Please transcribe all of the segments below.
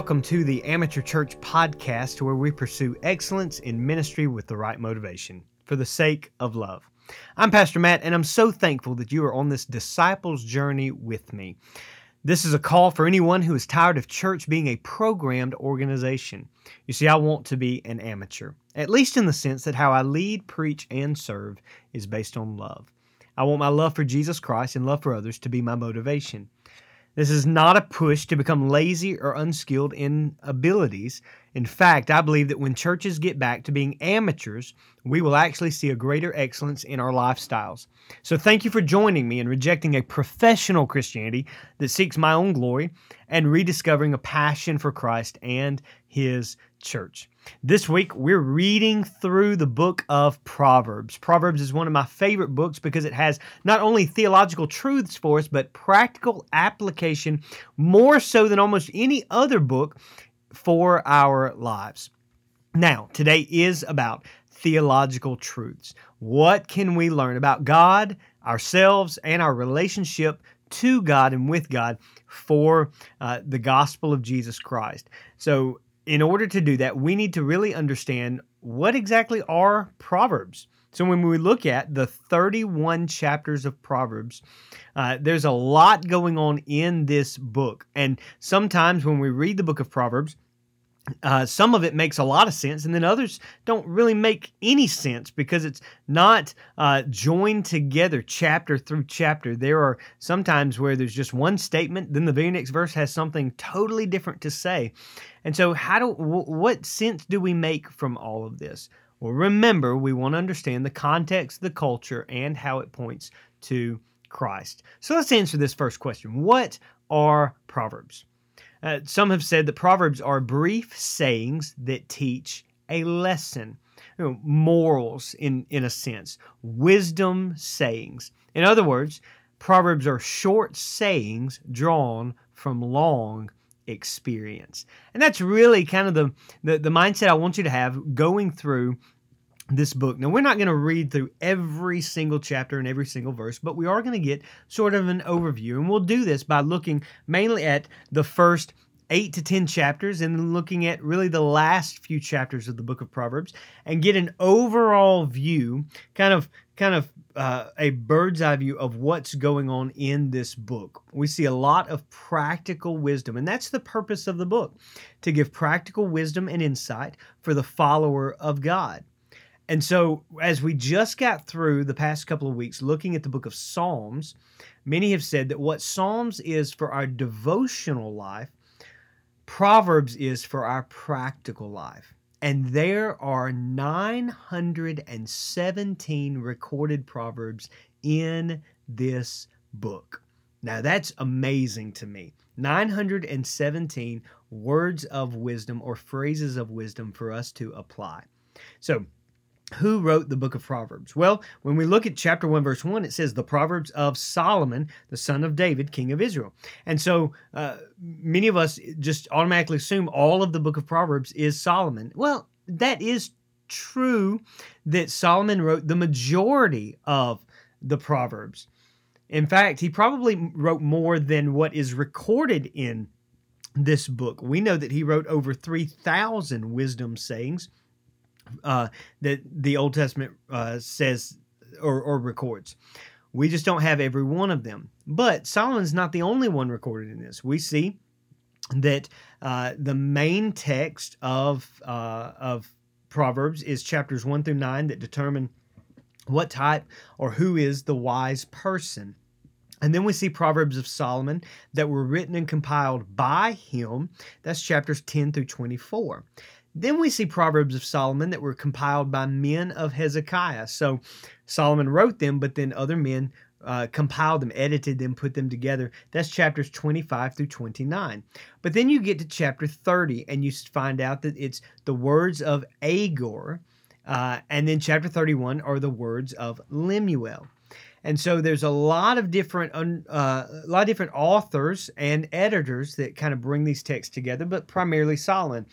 Welcome to the Amateur Church Podcast, where we pursue excellence in ministry with the right motivation for the sake of love. I'm Pastor Matt, and I'm so thankful that you are on this disciples journey with me. This is a call for anyone who is tired of church being a programmed organization. You see, I want to be an amateur, at least in the sense that how I lead, preach, and serve is based on love. I want my love for Jesus Christ and love for others to be my motivation. This is not a push to become lazy or unskilled in abilities. In fact, I believe that when churches get back to being amateurs, we will actually see a greater excellence in our lifestyles. So, thank you for joining me in rejecting a professional Christianity that seeks my own glory and rediscovering a passion for Christ and His church. This week, we're reading through the book of Proverbs. Proverbs is one of my favorite books because it has not only theological truths for us, but practical application more so than almost any other book for our lives. Now, today is about theological truths. What can we learn about God, ourselves, and our relationship to God and with God for uh, the gospel of Jesus Christ? So, in order to do that, we need to really understand what exactly are Proverbs. So, when we look at the 31 chapters of Proverbs, uh, there's a lot going on in this book. And sometimes when we read the book of Proverbs, uh, some of it makes a lot of sense, and then others don't really make any sense because it's not uh, joined together chapter through chapter. There are sometimes where there's just one statement, then the very next verse has something totally different to say. And so, how do w- what sense do we make from all of this? Well, remember, we want to understand the context, the culture, and how it points to Christ. So let's answer this first question What are Proverbs? Uh, some have said that Proverbs are brief sayings that teach a lesson, you know, morals in, in a sense, wisdom sayings. In other words, Proverbs are short sayings drawn from long experience. And that's really kind of the, the, the mindset I want you to have going through this book. Now, we're not going to read through every single chapter and every single verse, but we are going to get sort of an overview. And we'll do this by looking mainly at the first eight to 10 chapters and then looking at really the last few chapters of the book of Proverbs and get an overall view, kind of kind of uh, a bird's eye view of what's going on in this book. We see a lot of practical wisdom, and that's the purpose of the book to give practical wisdom and insight for the follower of God. And so, as we just got through the past couple of weeks looking at the book of Psalms, many have said that what Psalms is for our devotional life, Proverbs is for our practical life. And there are 917 recorded Proverbs in this book. Now, that's amazing to me. 917 words of wisdom or phrases of wisdom for us to apply. So, who wrote the book of Proverbs? Well, when we look at chapter 1, verse 1, it says the Proverbs of Solomon, the son of David, king of Israel. And so uh, many of us just automatically assume all of the book of Proverbs is Solomon. Well, that is true that Solomon wrote the majority of the Proverbs. In fact, he probably wrote more than what is recorded in this book. We know that he wrote over 3,000 wisdom sayings uh, that the Old Testament uh, says or, or records. We just don't have every one of them. But Solomon's not the only one recorded in this. We see that uh, the main text of uh, of Proverbs is chapters one through nine that determine what type or who is the wise person. And then we see Proverbs of Solomon that were written and compiled by him. That's chapters 10 through 24. Then we see Proverbs of Solomon that were compiled by men of Hezekiah. So Solomon wrote them, but then other men uh, compiled them, edited them, put them together. That's chapters 25 through 29. But then you get to chapter 30 and you find out that it's the words of Agur. Uh, and then chapter 31 are the words of Lemuel. And so there's a lot of different uh, a lot of different authors and editors that kind of bring these texts together, but primarily Solomon.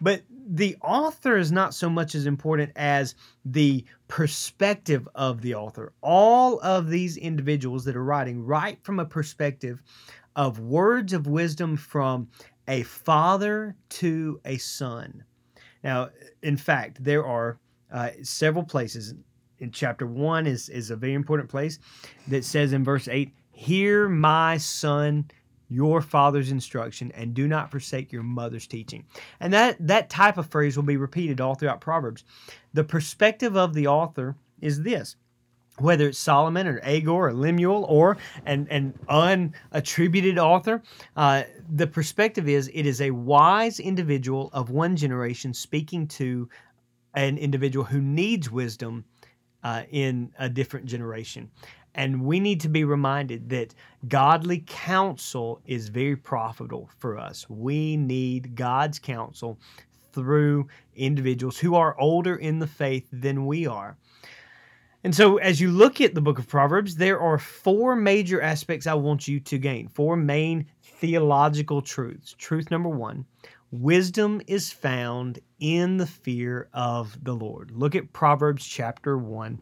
But the author is not so much as important as the perspective of the author. All of these individuals that are writing write from a perspective of words of wisdom from a father to a son. Now, in fact, there are uh, several places in chapter one is is a very important place that says in verse eight, "Hear my son." Your father's instruction and do not forsake your mother's teaching. And that that type of phrase will be repeated all throughout Proverbs. The perspective of the author is this whether it's Solomon or Agur or Lemuel or an, an unattributed author, uh, the perspective is it is a wise individual of one generation speaking to an individual who needs wisdom uh, in a different generation. And we need to be reminded that godly counsel is very profitable for us. We need God's counsel through individuals who are older in the faith than we are. And so, as you look at the book of Proverbs, there are four major aspects I want you to gain, four main theological truths. Truth number one wisdom is found in the fear of the Lord. Look at Proverbs chapter 1.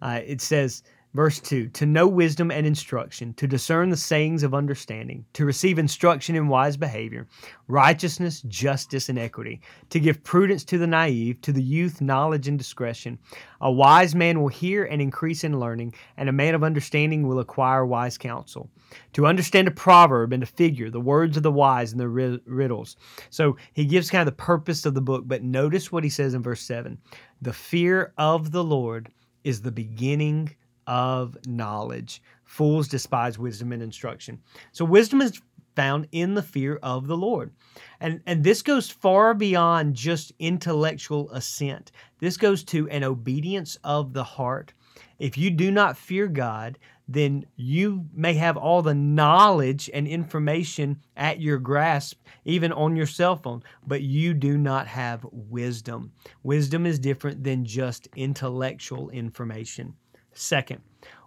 Uh, it says, Verse 2 To know wisdom and instruction, to discern the sayings of understanding, to receive instruction in wise behavior, righteousness, justice, and equity, to give prudence to the naive, to the youth knowledge and discretion. A wise man will hear and increase in learning, and a man of understanding will acquire wise counsel. To understand a proverb and a figure, the words of the wise and the riddles. So he gives kind of the purpose of the book, but notice what he says in verse 7 The fear of the Lord is the beginning of knowledge. Fools despise wisdom and instruction. So wisdom is found in the fear of the Lord. And and this goes far beyond just intellectual assent. This goes to an obedience of the heart. If you do not fear God, then you may have all the knowledge and information at your grasp, even on your cell phone, but you do not have wisdom. Wisdom is different than just intellectual information. Second,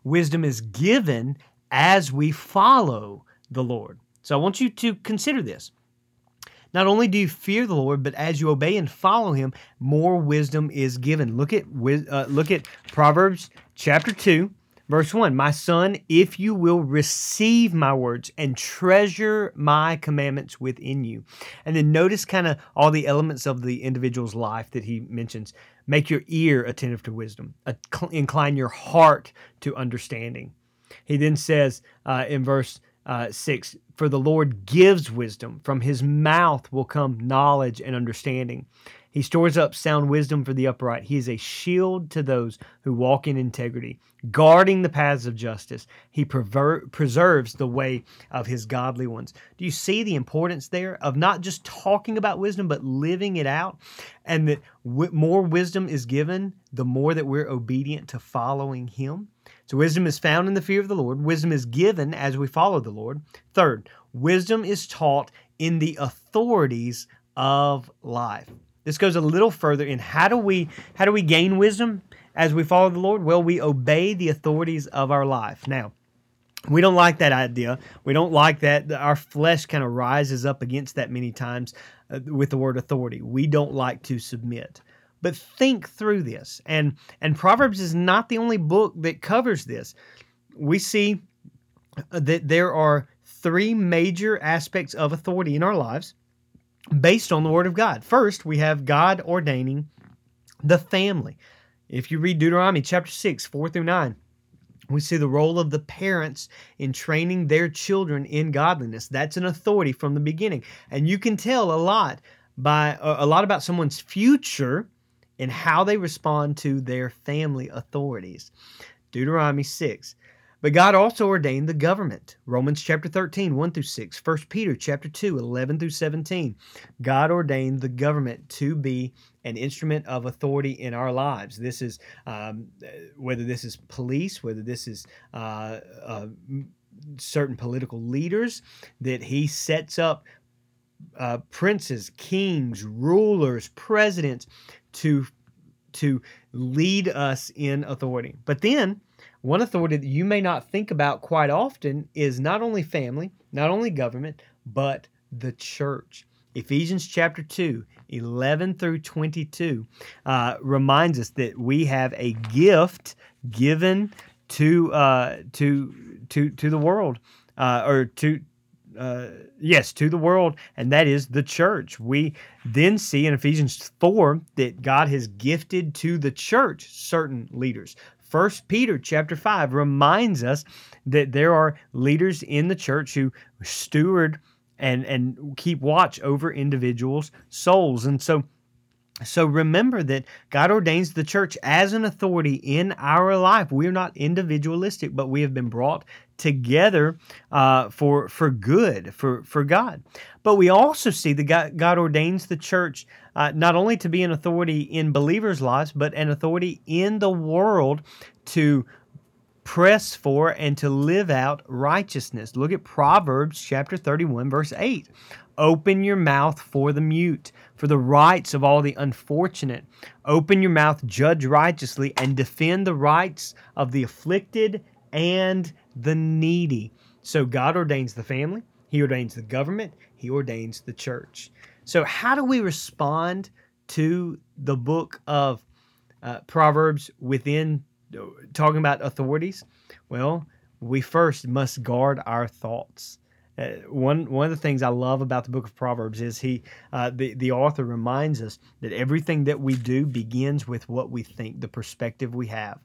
wisdom is given as we follow the Lord. So I want you to consider this. Not only do you fear the Lord, but as you obey and follow Him, more wisdom is given. Look at uh, look at Proverbs chapter two, verse one. My son, if you will receive my words and treasure my commandments within you, and then notice kind of all the elements of the individual's life that he mentions. Make your ear attentive to wisdom, incline your heart to understanding. He then says uh, in verse uh, 6 For the Lord gives wisdom, from his mouth will come knowledge and understanding. He stores up sound wisdom for the upright. He is a shield to those who walk in integrity, guarding the paths of justice. He prever- preserves the way of his godly ones. Do you see the importance there of not just talking about wisdom, but living it out? And that w- more wisdom is given, the more that we're obedient to following him. So, wisdom is found in the fear of the Lord. Wisdom is given as we follow the Lord. Third, wisdom is taught in the authorities of life. This goes a little further in how do we how do we gain wisdom as we follow the Lord? Well, we obey the authorities of our life. Now, we don't like that idea. We don't like that. Our flesh kind of rises up against that many times uh, with the word authority. We don't like to submit. But think through this. And and Proverbs is not the only book that covers this. We see uh, that there are three major aspects of authority in our lives based on the Word of God. First, we have God ordaining the family. If you read Deuteronomy chapter 6, 4 through 9, we see the role of the parents in training their children in godliness. That's an authority from the beginning. And you can tell a lot by uh, a lot about someone's future and how they respond to their family authorities. Deuteronomy 6. But God also ordained the government. Romans chapter 13, 1 through 6. 1 Peter chapter 2, 11 through 17. God ordained the government to be an instrument of authority in our lives. This is um, whether this is police, whether this is uh, uh, certain political leaders that he sets up uh, princes, kings, rulers, presidents to to lead us in authority. But then one authority that you may not think about quite often is not only family, not only government, but the church. Ephesians chapter 2, 11 through 22 uh, reminds us that we have a gift given to uh, to to to the world uh, or to uh, yes, to the world, and that is the church. We then see in Ephesians 4 that God has gifted to the church certain leaders. First Peter chapter 5 reminds us that there are leaders in the church who steward and and keep watch over individuals' souls. And so so remember that God ordains the church as an authority in our life. We are not individualistic, but we have been brought together uh, for for good, for for God. But we also see that God, God ordains the church uh, not only to be an authority in believers' lives, but an authority in the world to press for and to live out righteousness. Look at Proverbs chapter 31 verse 8. Open your mouth for the mute, for the rights of all the unfortunate. Open your mouth, judge righteously, and defend the rights of the afflicted and the needy. So God ordains the family, He ordains the government, He ordains the church. So, how do we respond to the book of uh, Proverbs within talking about authorities? Well, we first must guard our thoughts. Uh, one one of the things I love about the book of Proverbs is he uh, the the author reminds us that everything that we do begins with what we think, the perspective we have.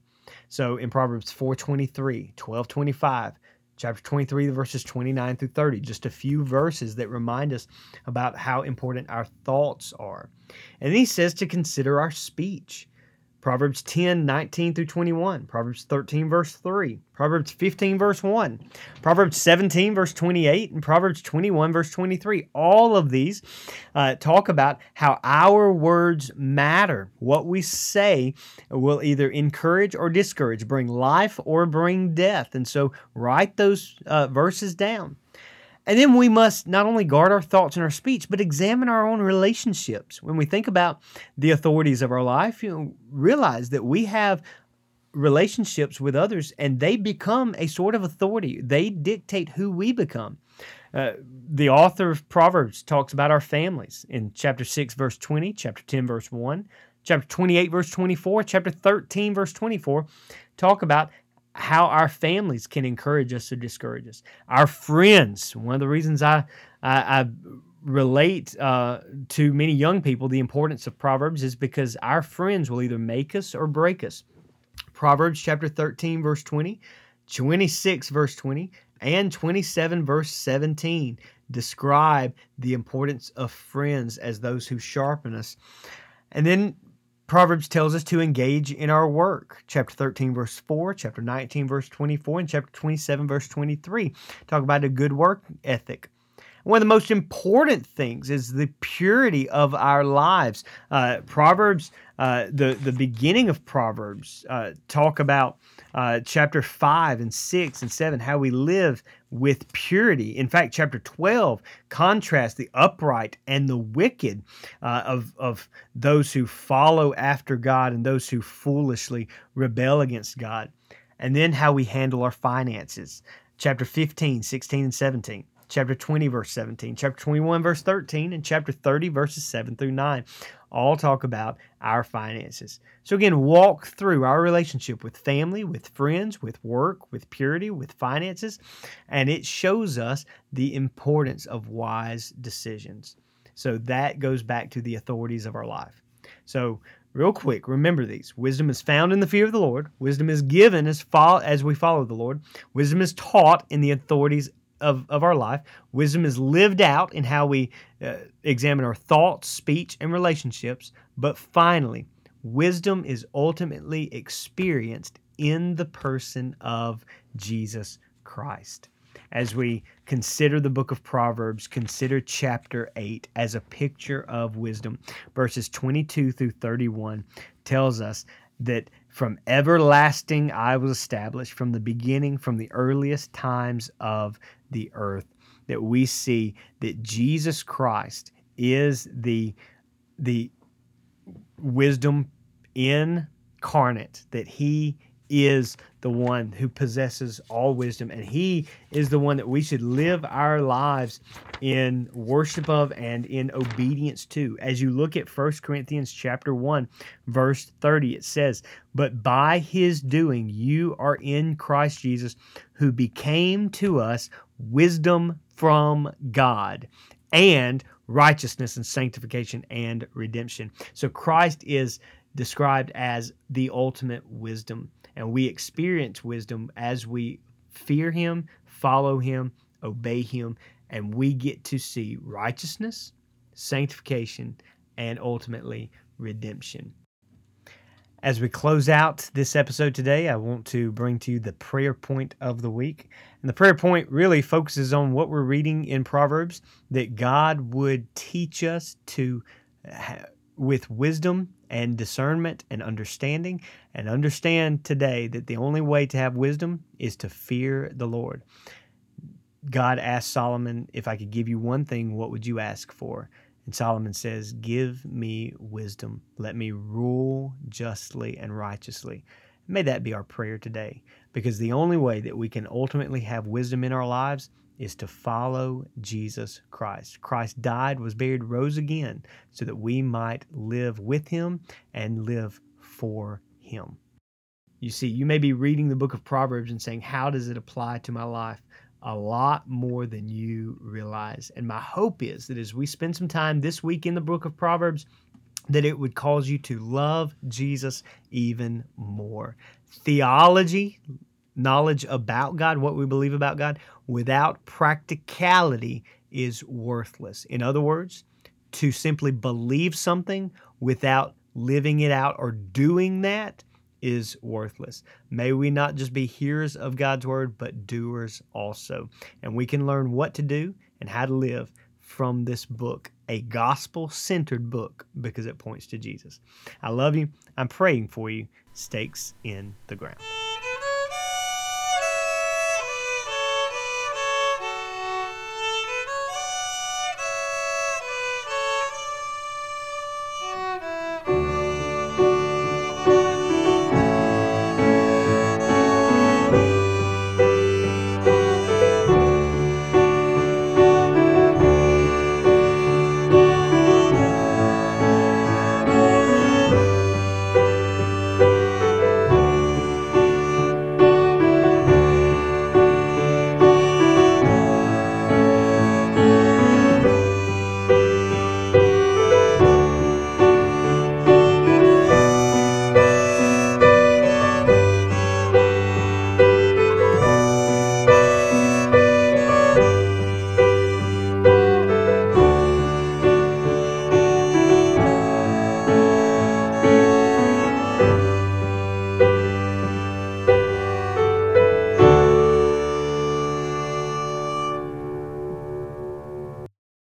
So in Proverbs 4:23, 12:25, chapter 23 verses 29 through 30, just a few verses that remind us about how important our thoughts are. And he says to consider our speech. Proverbs 10, 19 through 21, Proverbs 13, verse 3, Proverbs 15, verse 1, Proverbs 17, verse 28, and Proverbs 21, verse 23. All of these uh, talk about how our words matter. What we say will either encourage or discourage, bring life or bring death. And so write those uh, verses down. And then we must not only guard our thoughts and our speech, but examine our own relationships. When we think about the authorities of our life, you know, realize that we have relationships with others and they become a sort of authority. They dictate who we become. Uh, the author of Proverbs talks about our families in chapter 6, verse 20, chapter 10, verse 1, chapter 28, verse 24, chapter 13, verse 24, talk about how our families can encourage us or discourage us. Our friends, one of the reasons I, I, I relate uh, to many young people the importance of Proverbs is because our friends will either make us or break us. Proverbs chapter 13, verse 20, 26, verse 20, and 27, verse 17 describe the importance of friends as those who sharpen us. And then Proverbs tells us to engage in our work. Chapter 13, verse 4, chapter 19, verse 24, and chapter 27, verse 23 talk about a good work ethic. One of the most important things is the purity of our lives. Uh, Proverbs, uh, the, the beginning of Proverbs, uh, talk about uh, chapter 5 and 6 and 7, how we live with purity. In fact, chapter 12 contrasts the upright and the wicked uh, of, of those who follow after God and those who foolishly rebel against God. And then how we handle our finances. Chapter 15, 16, and 17 chapter 20, verse 17, chapter 21, verse 13, and chapter 30, verses 7 through 9 all talk about our finances. So, again, walk through our relationship with family, with friends, with work, with purity, with finances, and it shows us the importance of wise decisions. So, that goes back to the authorities of our life. So, real quick, remember these. Wisdom is found in the fear of the Lord. Wisdom is given as, fo- as we follow the Lord. Wisdom is taught in the authorities of, of our life. Wisdom is lived out in how we uh, examine our thoughts, speech, and relationships. But finally, wisdom is ultimately experienced in the person of Jesus Christ. As we consider the book of Proverbs, consider chapter 8 as a picture of wisdom. Verses 22 through 31 tells us that from everlasting I was established, from the beginning, from the earliest times of the earth, that we see that Jesus Christ is the, the wisdom incarnate, that he is the one who possesses all wisdom and he is the one that we should live our lives in worship of and in obedience to. As you look at 1 corinthians chapter 1 verse 30 it says but by his doing you are in christ jesus who became to us wisdom from God and righteousness and sanctification and redemption. So Christ is described as the ultimate wisdom, and we experience wisdom as we fear Him, follow Him, obey Him, and we get to see righteousness, sanctification, and ultimately redemption. As we close out this episode today, I want to bring to you the prayer point of the week. And the prayer point really focuses on what we're reading in Proverbs that God would teach us to, with wisdom and discernment and understanding, and understand today that the only way to have wisdom is to fear the Lord. God asked Solomon, If I could give you one thing, what would you ask for? And Solomon says, Give me wisdom. Let me rule justly and righteously. May that be our prayer today, because the only way that we can ultimately have wisdom in our lives is to follow Jesus Christ. Christ died, was buried, rose again, so that we might live with him and live for him. You see, you may be reading the book of Proverbs and saying, How does it apply to my life? A lot more than you realize. And my hope is that as we spend some time this week in the book of Proverbs, that it would cause you to love Jesus even more. Theology, knowledge about God, what we believe about God, without practicality is worthless. In other words, to simply believe something without living it out or doing that is worthless. May we not just be hearers of God's word, but doers also. And we can learn what to do and how to live from this book, a gospel centered book, because it points to Jesus. I love you. I'm praying for you. Stakes in the ground.